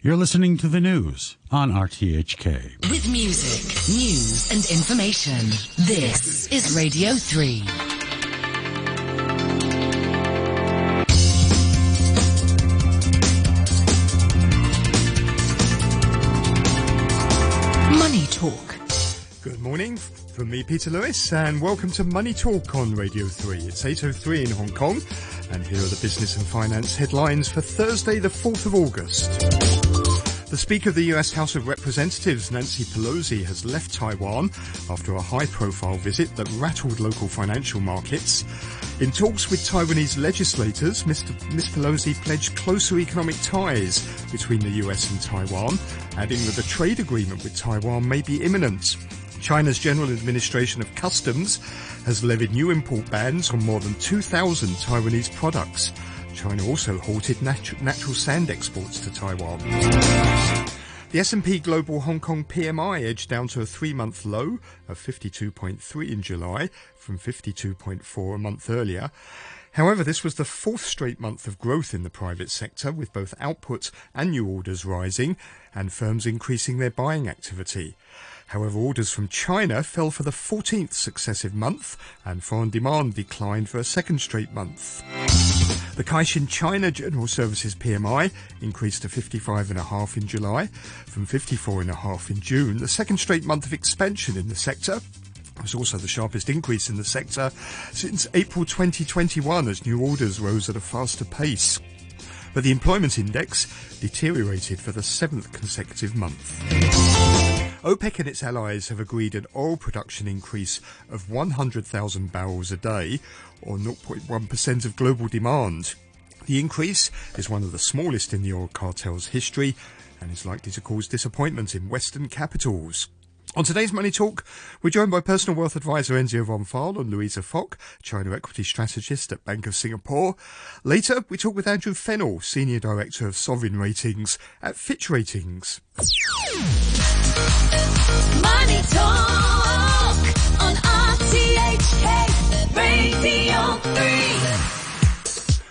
You're listening to the news on RTHK. With music, news, and information. This is Radio 3. Money Talk. Good morning from me, Peter Lewis, and welcome to Money Talk on Radio 3. It's 8.03 in Hong Kong, and here are the business and finance headlines for Thursday, the 4th of August. The Speaker of the US House of Representatives, Nancy Pelosi, has left Taiwan after a high-profile visit that rattled local financial markets. In talks with Taiwanese legislators. Ms. Pelosi pledged closer economic ties between the US and Taiwan, adding that a trade agreement with Taiwan may be imminent. China's General Administration of Customs has levied new import bans on more than 2,000 Taiwanese products. China also halted natu- natural sand exports to Taiwan. The S&P Global Hong Kong PMI edged down to a three-month low of 52.3 in July from 52.4 a month earlier. However, this was the fourth straight month of growth in the private sector, with both output and new orders rising and firms increasing their buying activity. However, orders from China fell for the 14th successive month and foreign demand declined for a second straight month. The Caixin China General Services PMI increased to 55.5 in July from 54.5 in June, the second straight month of expansion in the sector. It was also the sharpest increase in the sector since April 2021 as new orders rose at a faster pace. But the employment index deteriorated for the seventh consecutive month. OPEC and its allies have agreed an oil production increase of 100,000 barrels a day, or 0.1% of global demand. The increase is one of the smallest in the oil cartel's history and is likely to cause disappointment in Western capitals. On today's Money Talk, we're joined by personal wealth advisor Enzio von Pfeil and Louisa Fock, China equity strategist at Bank of Singapore. Later, we talk with Andrew Fennell, senior director of sovereign ratings at Fitch Ratings. Money Talk on RTHK Radio 3.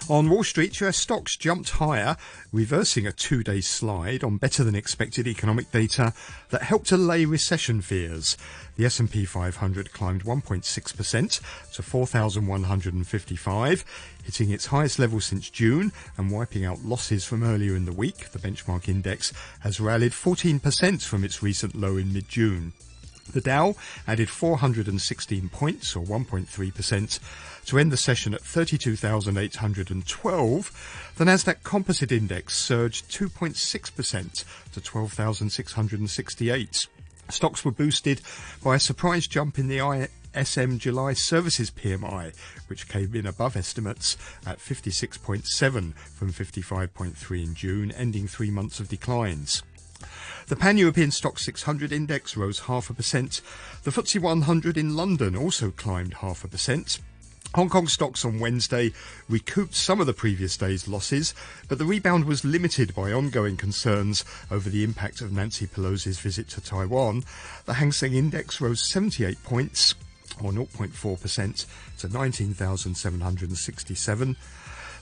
On Wall Street, US stocks jumped higher, reversing a two-day slide on better than expected economic data that helped allay recession fears. The S&P 500 climbed 1.6% to 4,155, hitting its highest level since June and wiping out losses from earlier in the week. The benchmark index has rallied 14% from its recent low in mid-June. The Dow added 416 points, or 1.3%, to end the session at 32,812. The Nasdaq Composite Index surged 2.6% to 12,668. Stocks were boosted by a surprise jump in the ISM July Services PMI, which came in above estimates at 56.7 from 55.3 in June, ending three months of declines. The Pan-European Stoxx 600 index rose half a percent. The FTSE 100 in London also climbed half a percent. Hong Kong stocks on Wednesday recouped some of the previous day's losses, but the rebound was limited by ongoing concerns over the impact of Nancy Pelosi's visit to Taiwan. The Hang Seng Index rose 78 points, or 0.4%, to 19,767.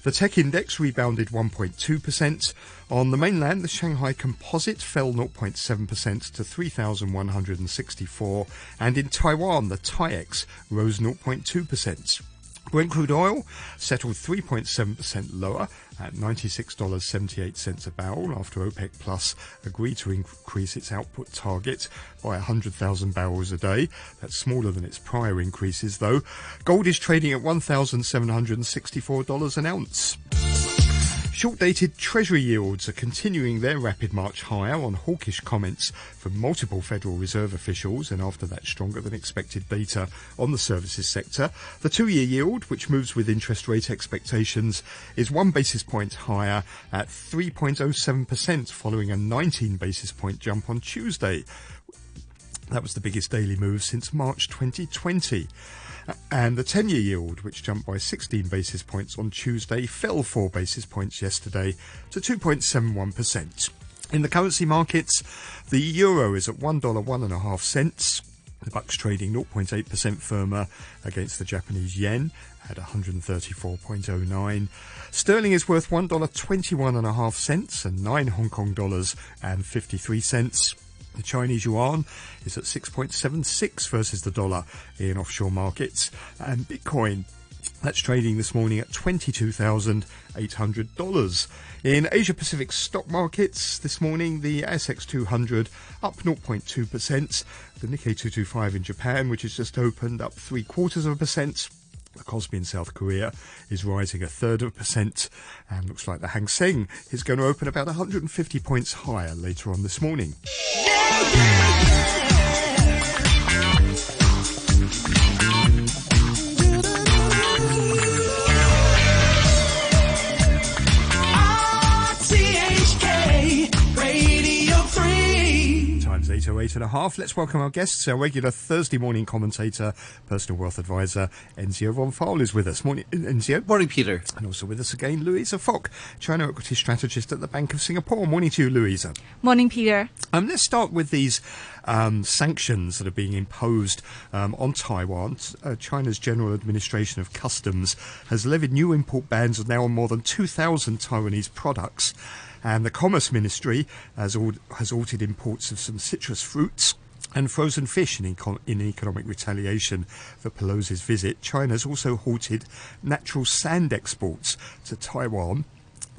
The tech index rebounded 1.2%. On the mainland, the Shanghai Composite fell 0.7% to 3,164, and in Taiwan, the TAIEX rose 0.2%. Brent crude oil settled 3.7% lower at $96.78 a barrel after OPEC Plus agreed to increase its output target by 100,000 barrels a day. That's smaller than its prior increases though. Gold is trading at $1,764 an ounce. Short dated Treasury yields are continuing their rapid march higher on hawkish comments from multiple Federal Reserve officials and after that stronger than expected data on the services sector. The two year yield, which moves with interest rate expectations, is one basis point higher at 3.07% following a 19 basis point jump on Tuesday. That was the biggest daily move since March 2020. And the 10 year yield, which jumped by 16 basis points on Tuesday, fell 4 basis points yesterday to 2.71%. In the currency markets, the euro is at $1.1.5 cents. The buck's trading 0.8% firmer against the Japanese yen at 134.09. Sterling is worth $1.21 and a half cents and 9 Hong Kong dollars and 53 cents. The Chinese yuan is at 6.76 versus the dollar in offshore markets and Bitcoin that's trading this morning at $22,800. In Asia Pacific stock markets this morning, the ASX 200 up 0.2%. The Nikkei 225 in Japan, which has just opened, up three quarters of a percent. The Kospi in South Korea is rising a third of a percent, and looks like the Hang Seng is going to open about 150 points higher later on this morning. RTHK 808 and a half. Let's welcome our guests. Our regular Thursday morning commentator, personal wealth advisor, Enzio von Pfeil is with us. Morning, Enzio. Morning, Peter. And also with us again, Louisa Fock, China equity strategist at the Bank of Singapore. Morning to you, Louisa. Morning, Peter. Um, let's start with these um, sanctions that are being imposed um, on Taiwan. Uh, China's General Administration of Customs has levied new import bans now on more than 2,000 Taiwanese products. And the Commerce Ministry has, has altered imports of some citrus fruits. And frozen fish in, econ- in economic retaliation for Pelosi's visit. China's also halted natural sand exports to Taiwan.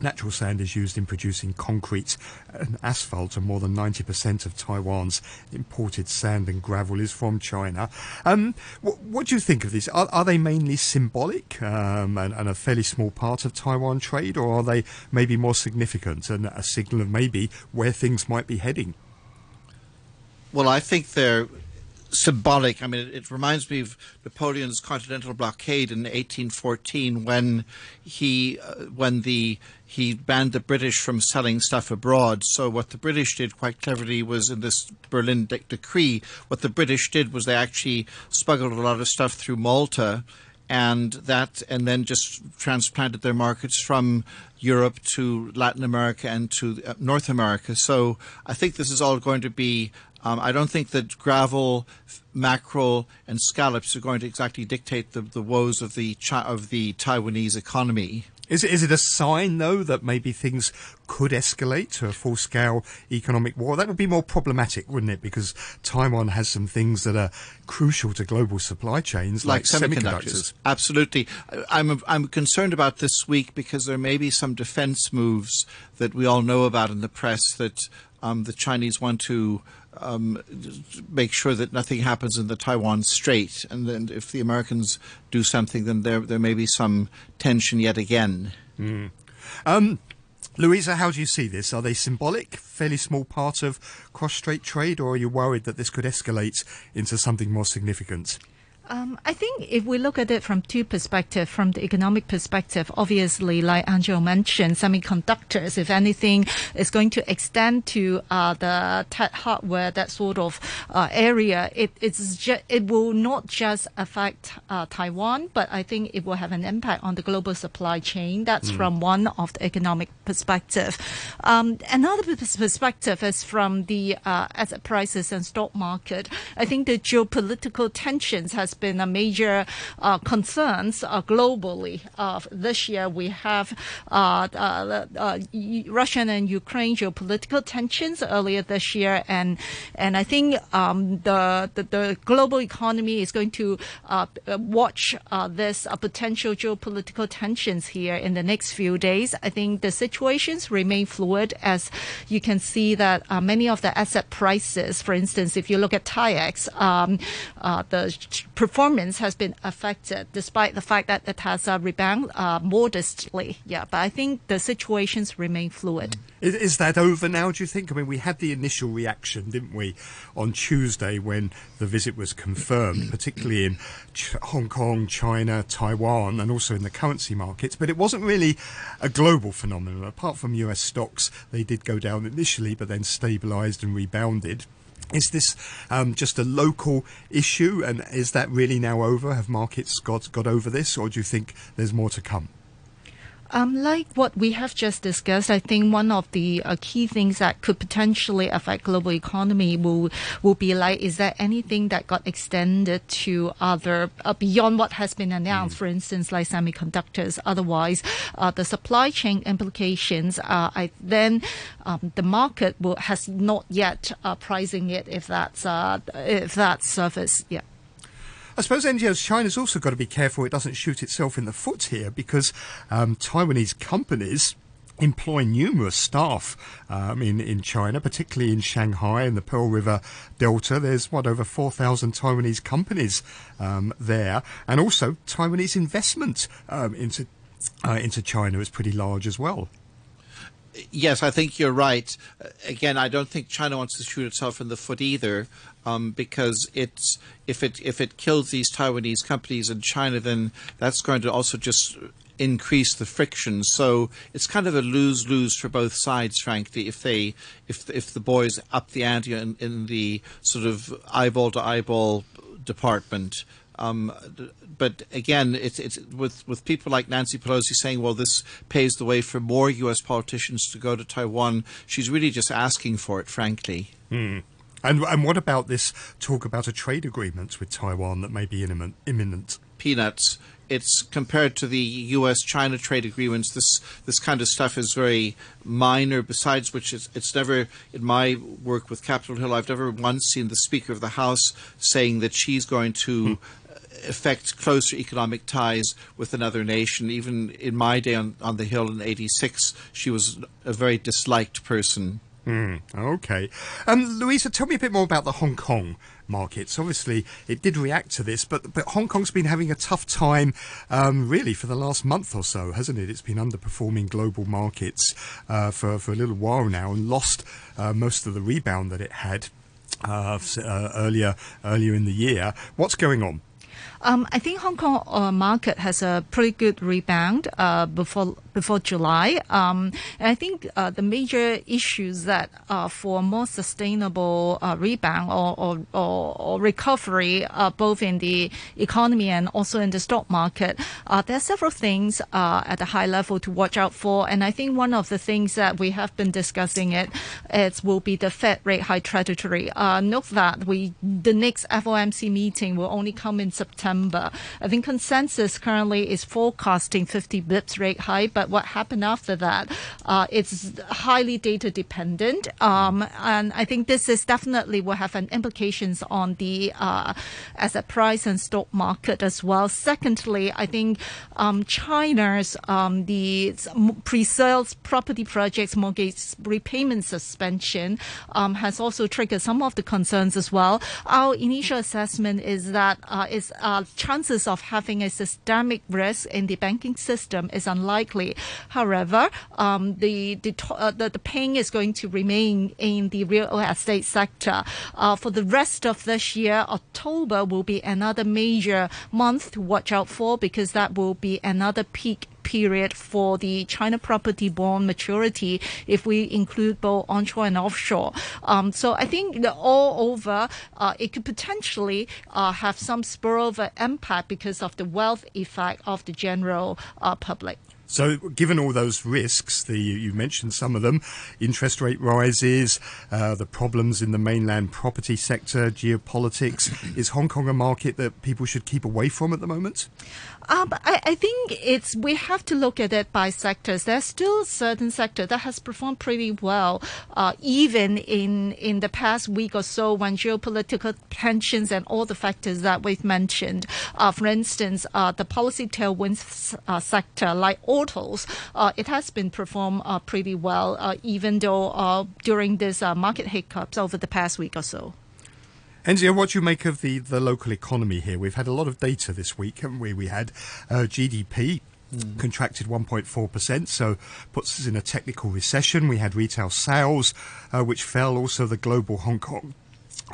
Natural sand is used in producing concrete and asphalt, and more than 90% of Taiwan's imported sand and gravel is from China. Um, what, do you think of this? Are, are they mainly symbolic um, and, and a fairly small part of Taiwan trade, or are they maybe more significant and a signal of maybe where things might be heading? Well, I think they're symbolic. I mean, it, it reminds me of Napoleon's continental blockade in 1814 when he, uh, when the he banned the British from selling stuff abroad. So what the British did quite cleverly was in this Berlin de- decree, what the British did was they actually smuggled a lot of stuff through Malta and that and then just transplanted their markets from Europe to Latin America and to uh, North America. So I think this is all going to be. Um, I don't think that gravel, mackerel, and scallops are going to exactly dictate the, the woes of the of the Taiwanese economy. Is it, is it a sign, though, that maybe things could escalate to a full scale economic war? That would be more problematic, wouldn't it? Because Taiwan has some things that are crucial to global supply chains, like, semiconductors. Absolutely. I- I'm I'm concerned about this week because there may be some defense moves that we all know about in the press that um, the Chinese want to um, make sure that nothing happens in the Taiwan Strait, and then if the Americans do something, then there there may be some tension yet again. Um, Louisa, how do you see this? Are they symbolic, fairly small part of cross-strait trade, or are you worried that this could escalate into something more significant? Um, I think if we look at it from two perspectives, from the economic perspective, obviously, like Enzio mentioned, semiconductors, if anything, is going to extend to uh, the tech hardware, that sort of uh, area. It, it's ju- it will not just affect uh, Taiwan, but I think it will have an impact on the global supply chain. That's from one of the economic perspective. Um, another perspective is from the uh, asset prices and stock market. I think the geopolitical tensions has been a major uh, concerns uh, globally. Uh, this year we have uh, uh, uh, Russian and Ukraine geopolitical tensions earlier this year, and and I think um, the, the the global economy is going to watch this potential geopolitical tensions here in the next few days. I think the situations remain fluid, as you can see that many of the asset prices, for instance, if you look at TAIEX, um, the performance has been affected, despite the fact that it has uh, rebounded uh, modestly. Yeah, but I think the situations remain fluid. Is, is that over now, do you think? I mean, we had the initial reaction, didn't we, on Tuesday when the visit was confirmed, particularly in Ch- Hong Kong, China, Taiwan, and also in the currency markets. But it wasn't really a global phenomenon. Apart from US stocks, they did go down initially, but then stabilised and rebounded. Is this um, just a local issue, and is that really now over? Have markets got, got over this, or do you think there's more to come? Um, like what we have just discussed, I think one of the uh, key things that could potentially affect global economy will will be like, is there anything that got extended to other uh, beyond what has been announced? For instance, like semiconductors. Otherwise, uh, the supply chain implications. Uh, I then um, the market will, has not yet uh, pricing it if that's uh, if that's surface. Yeah. I suppose NGO's China's also got to be careful it doesn't shoot itself in the foot here because um, Taiwanese companies employ numerous staff um, in, in China, particularly in Shanghai and the Pearl River Delta. There's, what, over 4,000 Taiwanese companies um, there. And also Taiwanese investment um, into, uh, into China is pretty large as well. Yes, I think you're right. Uh, Again, I don't think China wants to shoot itself in the foot either, um, because it's if it if it kills these Taiwanese companies in China, then that's going to also just increase the friction. So it's kind of a lose lose for both sides, frankly. If they if if the boys up the ante in, in the sort of eyeball to eyeball department. Um, but again, it's, it's with with people like Nancy Pelosi saying, "Well, this paves the way for more U.S. politicians to go to Taiwan." She's really just asking for it, frankly. And, and what about this talk about a trade agreement with Taiwan that may be imminent? imminent? Peanuts. It's compared to the U.S.-China trade agreements. This this kind of stuff is very minor. Besides which, it's, it's never in my work with Capitol Hill. I've never once seen the Speaker of the House saying that she's going to hmm. affect closer economic ties with another nation. Even in my day on, on the Hill in '86, she was a very disliked person. Hmm, okay. Um, Louisa, tell me a bit more about the Hong Kong markets. Obviously, it did react to this, but, but Hong Kong's been having a tough time um, really for the last month or so, hasn't it? It's been underperforming global markets uh, for, for a little while now and lost uh, most of the rebound that it had. Uh, uh, earlier, earlier in the year, what's going on? Um, I think Hong Kong uh, market has a pretty good rebound uh, before before July. Um, and I think uh, the major issues that uh, for more sustainable uh, rebound or, or, or, recovery, uh, both in the economy and also in the stock market, uh, there are several things uh, at a high level to watch out for. And I think one of the things that we have been discussing it, it will be the Fed rate high trajectory. Note that we the next FOMC meeting will only come in September. I think consensus currently is forecasting 50 bips rate high, but what happened after that, uh, it's highly data dependent. Um, and I think this is definitely will have an implications on the uh, asset price and stock market as well. Secondly, I think um, China's um, the pre-sales property projects mortgage repayment suspension um, has also triggered some of the concerns as well. Our initial assessment is that uh, is uh, chances of having a systemic risk in the banking system is unlikely. However, um, the the, uh, the the pain is going to remain in the real estate sector uh, for the rest of this year. October will be another major month to watch out for because that will be another peak period for the China property bond maturity if we include both onshore and offshore. Um, so I think all over, uh, it could potentially uh, have some spillover impact because of the wealth effect of the general uh, public. So, given all those risks, the, you mentioned some of them interest rate rises, uh, the problems in the mainland property sector, geopolitics. is Hong Kong a market that people should keep away from at the moment? Um, I, I think it's we have to look at it by sectors. There's still certain sector that has performed pretty well, uh, even in in the past week or so when geopolitical tensions and all the factors that we've mentioned. Uh, for instance, uh, the policy tailwinds uh, sector like uh, it has been performed uh, pretty well, uh, even though uh, during this uh, market hiccups over the past week or so. Enzio, what do you make of the, the local economy here? We've had a lot of data this week, haven't we? We had uh, GDP contracted 1.4%, so puts us in a technical recession. We had retail sales, uh, which fell. Also, the global Hong Kong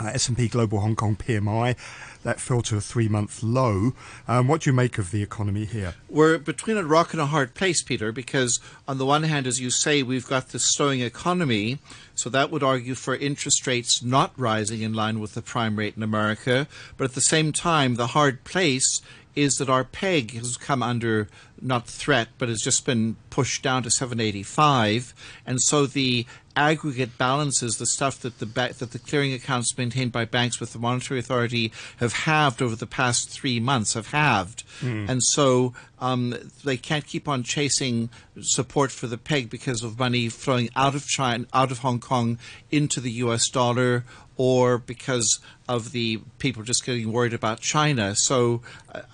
uh, S&P Global Hong Kong PMI that fell to a three-month low. Um, what do you make of the economy here? We're between a rock and a hard place, Peter, because on the one hand, as you say, we've got this slowing economy, so that would argue for interest rates not rising in line with the prime rate in America. But at the same time, the hard place is that our peg has come under not threat, but has just been pushed down to 785, and so the aggregate balances, the stuff that the ba- that the clearing accounts maintained by banks with the monetary authority have halved over the past three months, have halved, and so um, they can't keep on chasing support for the peg because of money flowing out of China, out of Hong Kong into the U.S. dollar, or because of the people just getting worried about China. So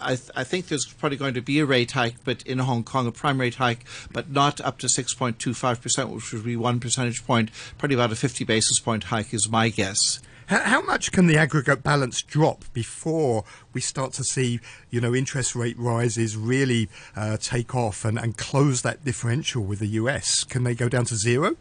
I, th- I think there's probably going to be a rate hike, but in Hong Kong, a prime rate hike, but not up to 6.25%, which would be one percentage point. Probably about a 50 basis point hike is my guess. How, much can the aggregate balance drop before we start to see, you know, interest rate rises really uh, take off and, and close that differential with the US? Can they go down to zero?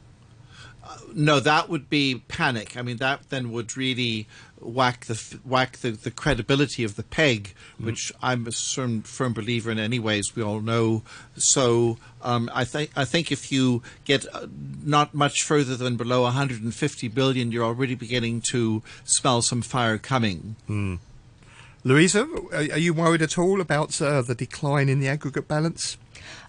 No, that would be panic. I mean, that then would really whack the whack the, the credibility of the peg, which I'm a firm, firm believer in. Anyways, we all know. So um, I think I think if you get uh, not much further than below 150 billion, you're already beginning to smell some fire coming. Louisa, are, are you worried at all about uh, the decline in the aggregate balance?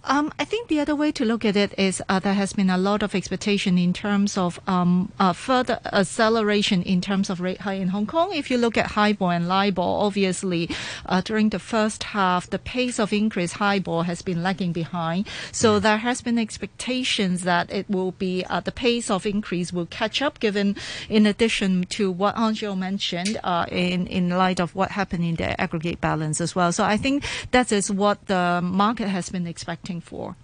Um, I think the other way to look at it is uh, there has been a lot of expectation in terms of um, uh, further acceleration in terms of rate hike in Hong Kong. If you look at HIBOR and LIBOR, obviously uh, during the first half, the pace of increase HIBOR has been lagging behind. So there has been expectations that it will be uh, the pace of increase will catch up. Given in addition to what Enzio mentioned, uh, in in light of what happened in the aggregate balance as well. So I think that is what the market has been expecting for.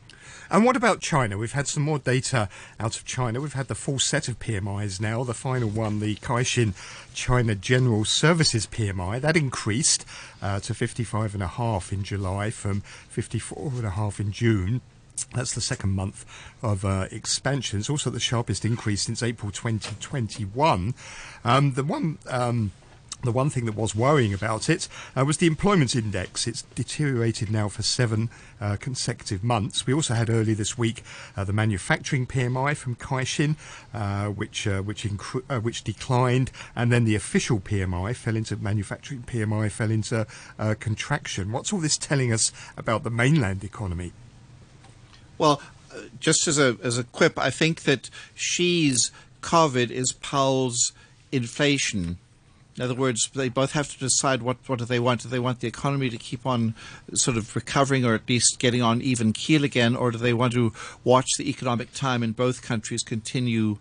And what about China? We've had some more data out of China. We've had the full set of PMIs now. The final one, the Caixin China General Services PMI, that increased uh, to 55.5 in July from 54.5 in June. That's the second month of uh, expansion. It's also the sharpest increase since April 2021. Um, the one. Um, the one thing that was worrying about it uh, was the employment index. It's deteriorated now for seven uh, consecutive months. We also had earlier this week uh, the manufacturing PMI from Caixin, uh, which uh, which uh, which declined, and then the official PMI fell into manufacturing PMI fell into contraction. What's all this telling us about the mainland economy? Well, just as a as a quip, I think that Xi's COVID is Powell's inflation. In other words, they both have to decide what, what do they want. Do they want the economy to keep on sort of recovering or at least getting on even keel again, or do they want to watch the economic time in both countries continue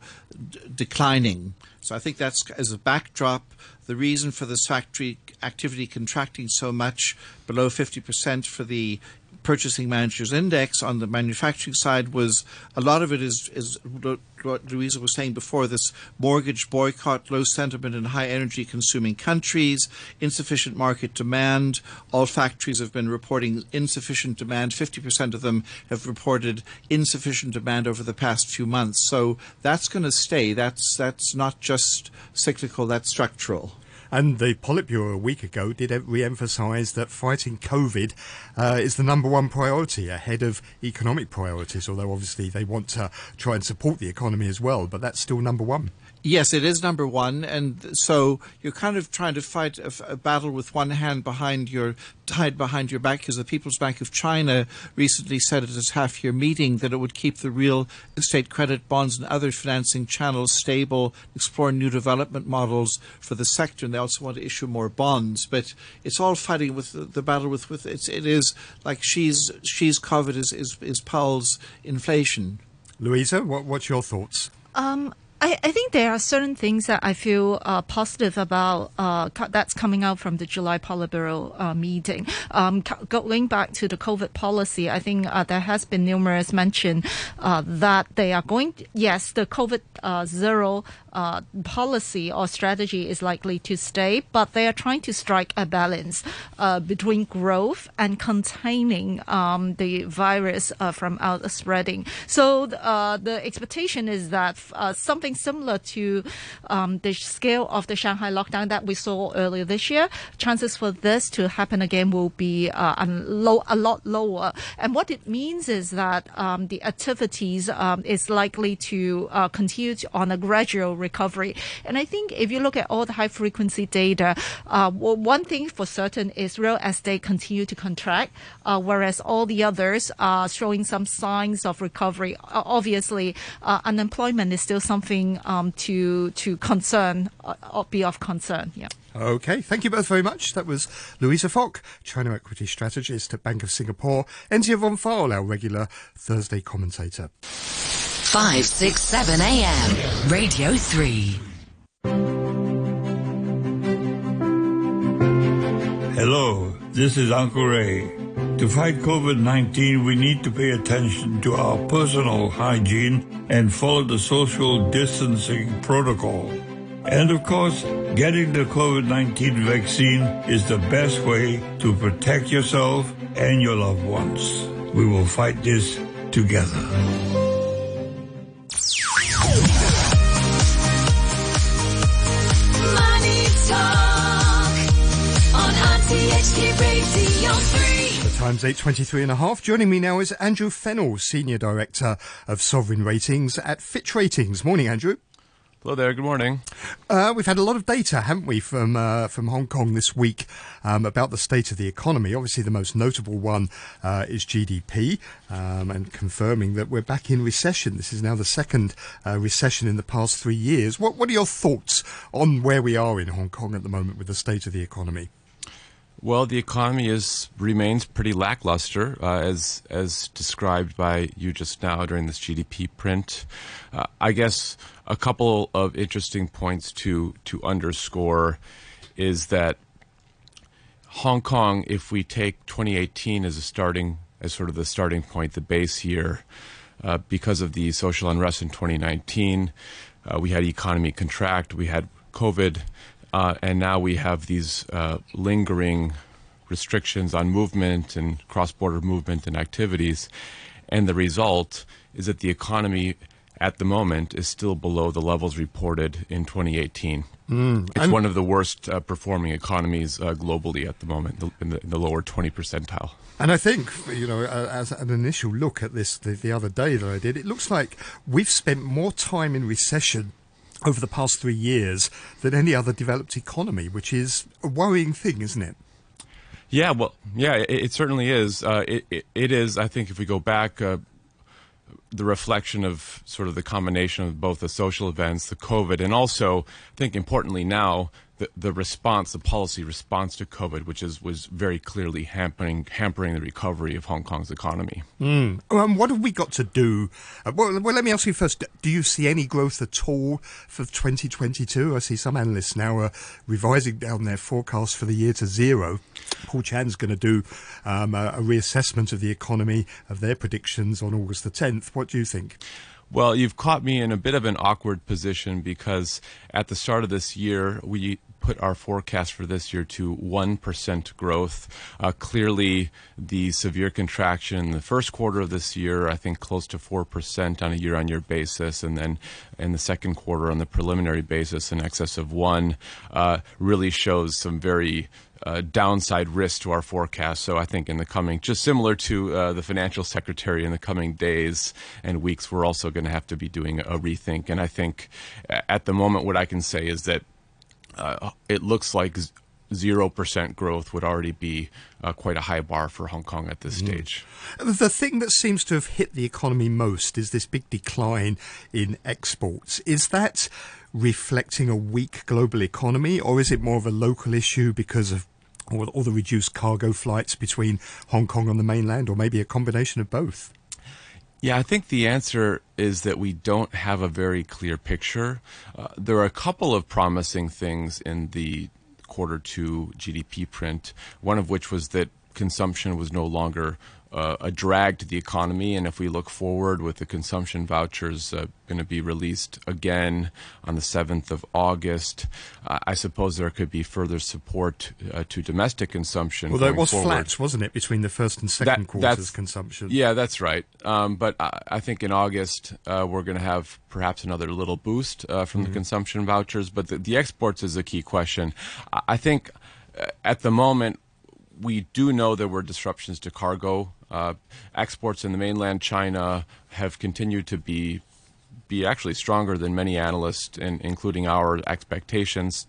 d- declining? So I think that's as a backdrop. The reason for this factory activity contracting so much, below 50% for the purchasing managers index on the manufacturing side was a lot of it is is what Louisa was saying before this mortgage boycott, low sentiment in high energy consuming countries, insufficient market demand. All factories have been reporting insufficient demand. 50% of them have reported insufficient demand over the past few months. So that's going to stay. That's that's not just cyclical, that's structural. And the Politburo a week ago did re emphasise that fighting COVID uh, is the number one priority ahead of economic priorities, although obviously they want to try and support the economy as well, but that's still number one. Yes, it is number one, and so you're kind of trying to fight a, a, battle with one hand behind your tied behind your back. Because the People's Bank of China recently said at its half-year meeting that it would keep the real estate credit bonds and other financing channels stable, explore new development models for the sector, and they also want to issue more bonds. But it's all fighting with the, the battle with with it's, it is like she's Xi's COVID is is, is Powell's inflation. Louisa, what, what's your thoughts? Um, I, I, think there are certain things that I feel uh, positive about uh, that's coming out from the July Politburo uh, meeting. Um, going back to the COVID policy, I think uh, there has been numerous mention uh, that they are going. To, yes, the COVID uh, zero policy or strategy is likely to stay, but they are trying to strike a balance between growth and containing um, the virus from out spreading. So the expectation is that something something similar to um, the scale of the Shanghai lockdown that we saw earlier this year, chances for this to happen again will be uh, a, low, a lot lower. And what it means is that um, the activities um, is likely to uh, continue to, on a gradual recovery. And I think if you look at all the high frequency data, uh, well, one thing for certain is real estate continue to contract, uh, whereas all the others are showing some signs of recovery. Obviously, uh, unemployment is still something um, to to concern, uh, be of concern. Yeah. Okay, thank you both very much. That was Louisa Fock, China equity strategist at Bank of Singapore, Enzio Von Pfeil, our regular Thursday commentator. 567 AM, Radio 3. Hello, this is Uncle Ray. To fight COVID 19, we need to pay attention to our personal hygiene and follow the social distancing protocol. And of course, getting the COVID 19 vaccine is the best way to protect yourself and your loved ones. We will fight this together. Time's 8.23 and a half. Joining me now is Andrew Fennell, Senior Director of Sovereign Ratings at Fitch Ratings. Morning, Andrew. Hello there. Good morning. Uh, we've had a lot of data, haven't we, from uh, from Hong Kong this week um, about the state of the economy. Obviously, the most notable one uh, is GDP, um, and confirming that we're back in recession. This is now the second uh, recession in the past three years. What What are your thoughts on where we are in Hong Kong at the moment with the state of the economy? Well, the economy is remains pretty lackluster, uh, as as described by you just now during this GDP print. Uh, I guess a couple of interesting points to to underscore is that Hong Kong, if we take 2018 as a starting as sort of the starting point, the base year, uh, because of the social unrest in 2019, uh, we had economy contract, we had COVID. Uh, and now we have these uh, lingering restrictions on movement and cross-border movement and activities, and the result is that the economy at the moment is still below the levels reported in 2018. it's one of the worst uh, performing economies uh, globally at the moment, the- in the, in the lower 20 percentile. And I think, you know, uh, as an initial look at this the, the other day that I did, it looks like we've spent more time in recession over the past three years than any other developed economy, which is a worrying thing, isn't it? Yeah, well, yeah, it, it certainly is. Uh, it, it, it is. I think if we go back, uh, the reflection of sort of the combination of both the social events, the COVID, and also, I think importantly now, the, the response, the policy response to COVID, which is was very clearly hampering hampering the recovery of Hong Kong's economy. Um, what have we got to do? Uh, well, well, let me ask you first. Do you see any growth at all for 2022? I see some analysts now are revising down their forecast for the year to zero. Paul Chan's going to do um, a, a reassessment of the economy of their predictions on August the 10th. What do you think? Well, you've caught me in a bit of an awkward position because at the start of this year, we put our forecast for this year to 1% growth. Uh, clearly, the severe contraction in the first quarter of this year, I think close to 4% on a year on year basis, and then in the second quarter on the preliminary basis in excess of 1, uh, really shows some very uh, downside risk to our forecast. So I think in the coming, just similar to uh, the financial secretary in the coming days and weeks, we're also going to have to be doing a rethink. And I think at the moment, what I can say is that uh, it looks like 0% growth would already be uh, quite a high bar for Hong Kong at this stage. The thing that seems to have hit the economy most is this big decline in exports. Is that reflecting a weak global economy, or is it more of a local issue because of all, all the reduced cargo flights between Hong Kong and the mainland, or maybe a combination of both? Yeah, I think the answer is that we don't have a very clear picture. Uh, there are a couple of promising things in the quarter two GDP print, one of which was that consumption was no longer uh, a drag to the economy. And if we look forward with the consumption vouchers uh, going to be released again on the 7th of August, uh, I suppose there could be further support uh, to domestic consumption. Although it was forward. flat, wasn't it, between the first and second That- quarters consumption? Yeah, that's right. Um, but I, I think in August uh, we're going to have perhaps another little boost uh, from the consumption vouchers. But the, the exports is a key question. I, I think at the moment we do know there were disruptions to cargo. Uh, exports in the mainland China have continued to be be actually stronger than many analysts, and including our expectations.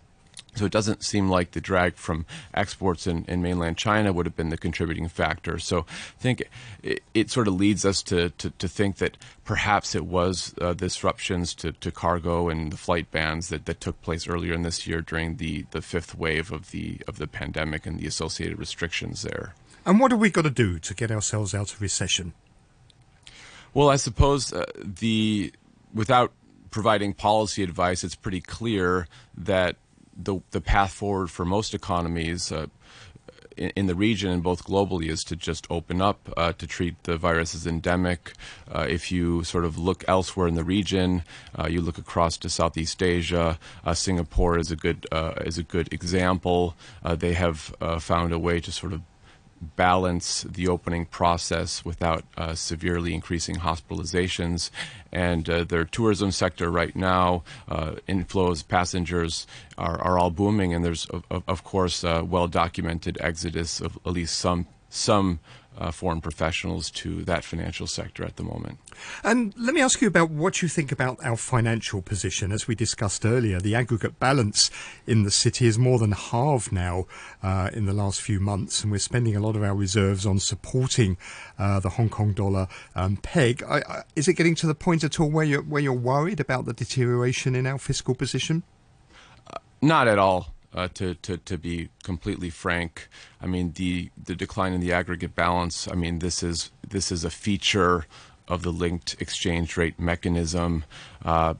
So it doesn't seem like the drag from exports in, in mainland China would have been the contributing factor. So I think it, it sort of leads us to, to, to think that perhaps it was uh, disruptions to, to cargo and the flight bans that, that took place earlier in this year during the, the fifth wave of the of the pandemic and the associated restrictions there. And what have we got to do to get ourselves out of recession? Well, I suppose uh, the without providing policy advice, it's pretty clear that the the path forward for most economies. Uh, in, the region and both globally is to just open up uh, to treat the virus as endemic. Uh, if you sort of look elsewhere in the region, uh, you look across to Southeast Asia. Uh, Singapore is a good uh, is a good example. Uh, they have found a way to sort of balance the opening process without uh, severely increasing hospitalizations. And uh, their tourism sector right now, uh, inflows, passengers are, are all booming, and there's of, of- course uh, well documented exodus of at least some some uh, foreign professionals to that financial sector at the moment. And let me ask you about what you think about our financial position. As we discussed earlier, the aggregate balance in the city is more than halved now uh, in the last few months, and we're spending a lot of our reserves on supporting uh, the Hong Kong dollar um, peg. I, I, is it getting to the point at all where you're where you're worried about the deterioration in our fiscal position? Not at all. Uh, to, to, to be completely frank, I mean the the decline in the aggregate balance. I mean this is this is a feature of the linked exchange rate mechanism. Uh,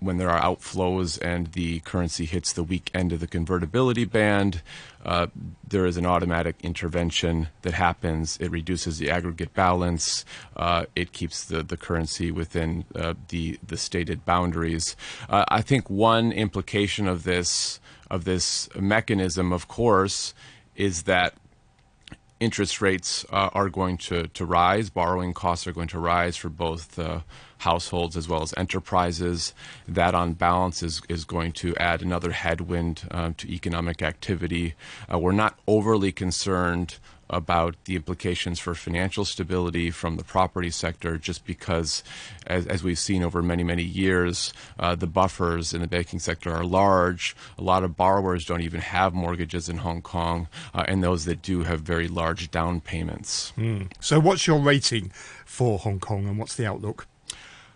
when there are outflows and the currency hits the weak end of the convertibility band, uh, there is an automatic intervention that happens. It reduces the aggregate balance. Uh, it keeps the, the currency within uh, the the stated boundaries. Uh, I think one implication of this of this mechanism, of course, is that interest rates uh, are going to, to rise, borrowing costs are going to rise for both uh, households as well as enterprises. That, on balance, is, is going to add another headwind um, to economic activity. Uh, we're not overly concerned about the implications for financial stability from the property sector, just because, as, as we've seen over many, many years, uh, the buffers in the banking sector are large. A lot of borrowers don't even have mortgages in Hong Kong, uh, and those that do have very large down payments. So, what's your rating for Hong Kong, and what's the outlook?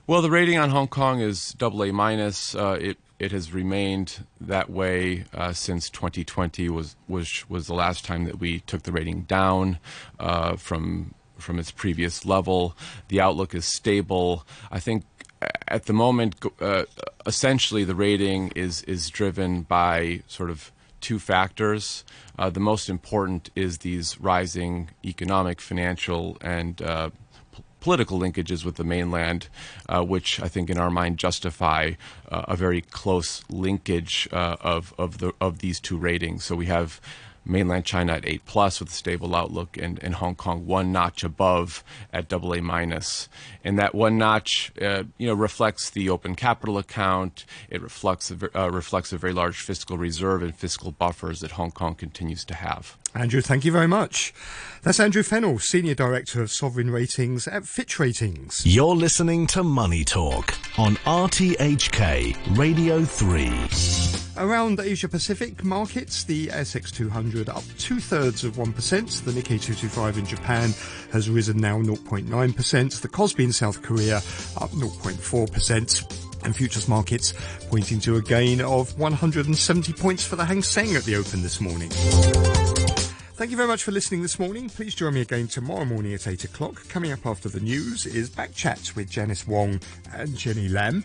Well, the rating on Hong Kong is double A minus. Uh, it it has remained that way uh, since 2020 was was was the last time that we took the rating down uh, from from its previous level. The outlook is stable. I think at the moment, uh, essentially, the rating is is driven by sort of two factors. Uh, the most important is these rising economic, financial, and uh, political linkages with the mainland, uh, which I think in our mind justify uh, a very close linkage uh, of of the of these two ratings. So we have mainland China at A plus with a stable outlook, and, and Hong Kong one notch above at double A minus. And that one notch, uh, you know, reflects the open capital account. It reflects a, uh, reflects a very large fiscal reserve and fiscal buffers that Hong Kong continues to have. Andrew, thank you very much. That's Andrew Fennell, Senior Director of Sovereign Ratings at Fitch Ratings. You're listening to Money Talk on RTHK Radio 3. Around Asia Pacific markets, the ASX 200 up two thirds of 1%. The Nikkei 225 in Japan has risen now 0.9%. The Kospi in South Korea up 0.4%. And futures markets pointing to a gain of 170 points for the Hang Seng at the open this morning. Thank you very much for listening this morning. Please join me again tomorrow morning at 8 o'clock. Coming up after the news is Back Chat with Janice Wong and Jenny Lam.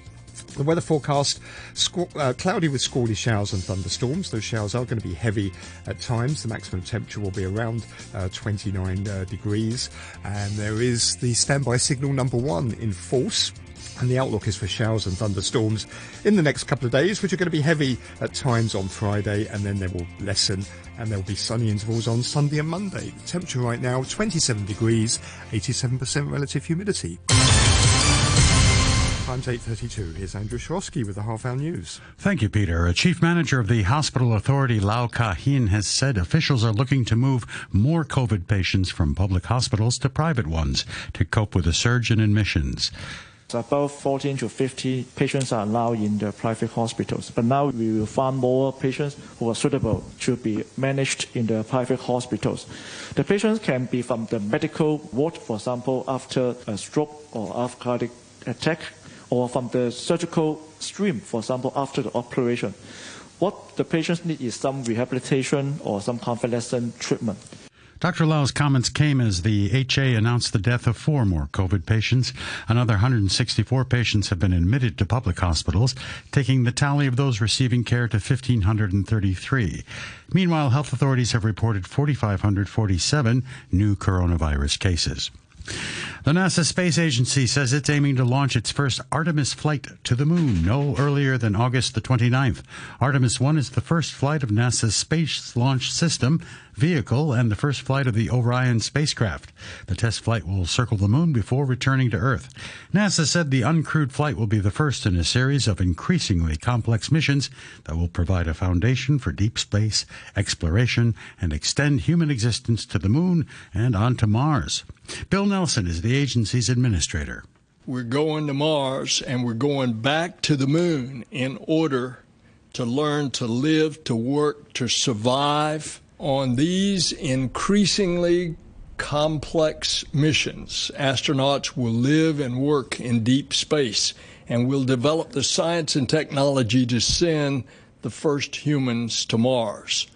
The weather forecast squ- uh, cloudy with squally showers and thunderstorms. Those showers are going to be heavy at times. The maximum temperature will be around uh, 29 uh, degrees. And there is the standby signal number one in force. And the outlook is for showers and thunderstorms in the next couple of days, which are going to be heavy at times on Friday, and then they will lessen, and there will be sunny intervals on Sunday and Monday. The temperature right now 27 degrees, 87% relative humidity. Times 8.32. Here's Andrew Shorosky with the Half Hour News. Thank you, Peter. A chief manager of the hospital authority, Lau Ka-hin, has said officials are looking to move more COVID patients from public hospitals to private ones to cope with a surge in admissions. About 14 to 50 patients are now in the private hospitals, but now we will find more patients who are suitable to be managed in the private hospitals. The patients can be from the medical ward, for example, after a stroke or after cardiac attack, or from the surgical stream, for example, after the operation. What the patients need is some rehabilitation or some convalescent treatment. Dr. Lau's comments came as the HA announced the death of four more COVID patients. Another 164 patients have been admitted to public hospitals, taking the tally of those receiving care to 1,533. Meanwhile, health authorities have reported 4,547 new coronavirus cases. The NASA Space Agency says it's aiming to launch its first Artemis flight to the moon no earlier than August the 29th. Artemis 1 is the first flight of NASA's Space Launch System vehicle and the first flight of the Orion spacecraft. The test flight will circle the moon before returning to Earth. NASA said the uncrewed flight will be the first in a series of increasingly complex missions that will provide a foundation for deep space exploration and extend human existence to the moon and onto Mars. Bill Nelson is the agency's administrator. We're going to Mars and we're going back to the moon in order to learn to live, to work, to survive on these increasingly complex missions. Astronauts will live and work in deep space and will develop the science and technology to send the first humans to Mars.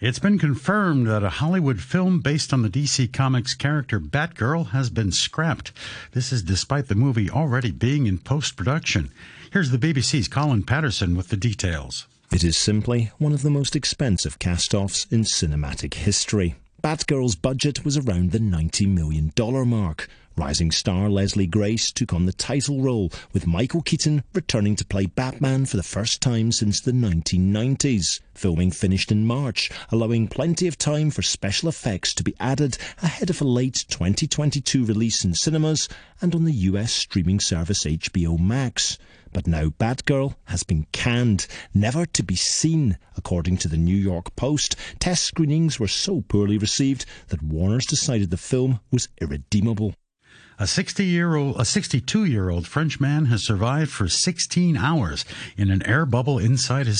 It's been confirmed that a Hollywood film based on the DC Comics character Batgirl has been scrapped. This is despite the movie already being in post production. Here's the BBC's Colin Paterson with the details. It is simply one of the most expensive cast offs in cinematic history. Batgirl's budget was around the $90 million mark. Rising star Leslie Grace took on the title role, with Michael Keaton returning to play Batman for the first time since the 1990s. Filming finished in March, allowing plenty of time for special effects to be added ahead of a late 2022 release in cinemas and on the US streaming service HBO Max. But now Batgirl has been canned, never to be seen. According to the New York Post, test screenings were so poorly received that Warner's decided the film was irredeemable. A 60 year old, a 62 year old French man has survived for 16 hours in an air bubble inside his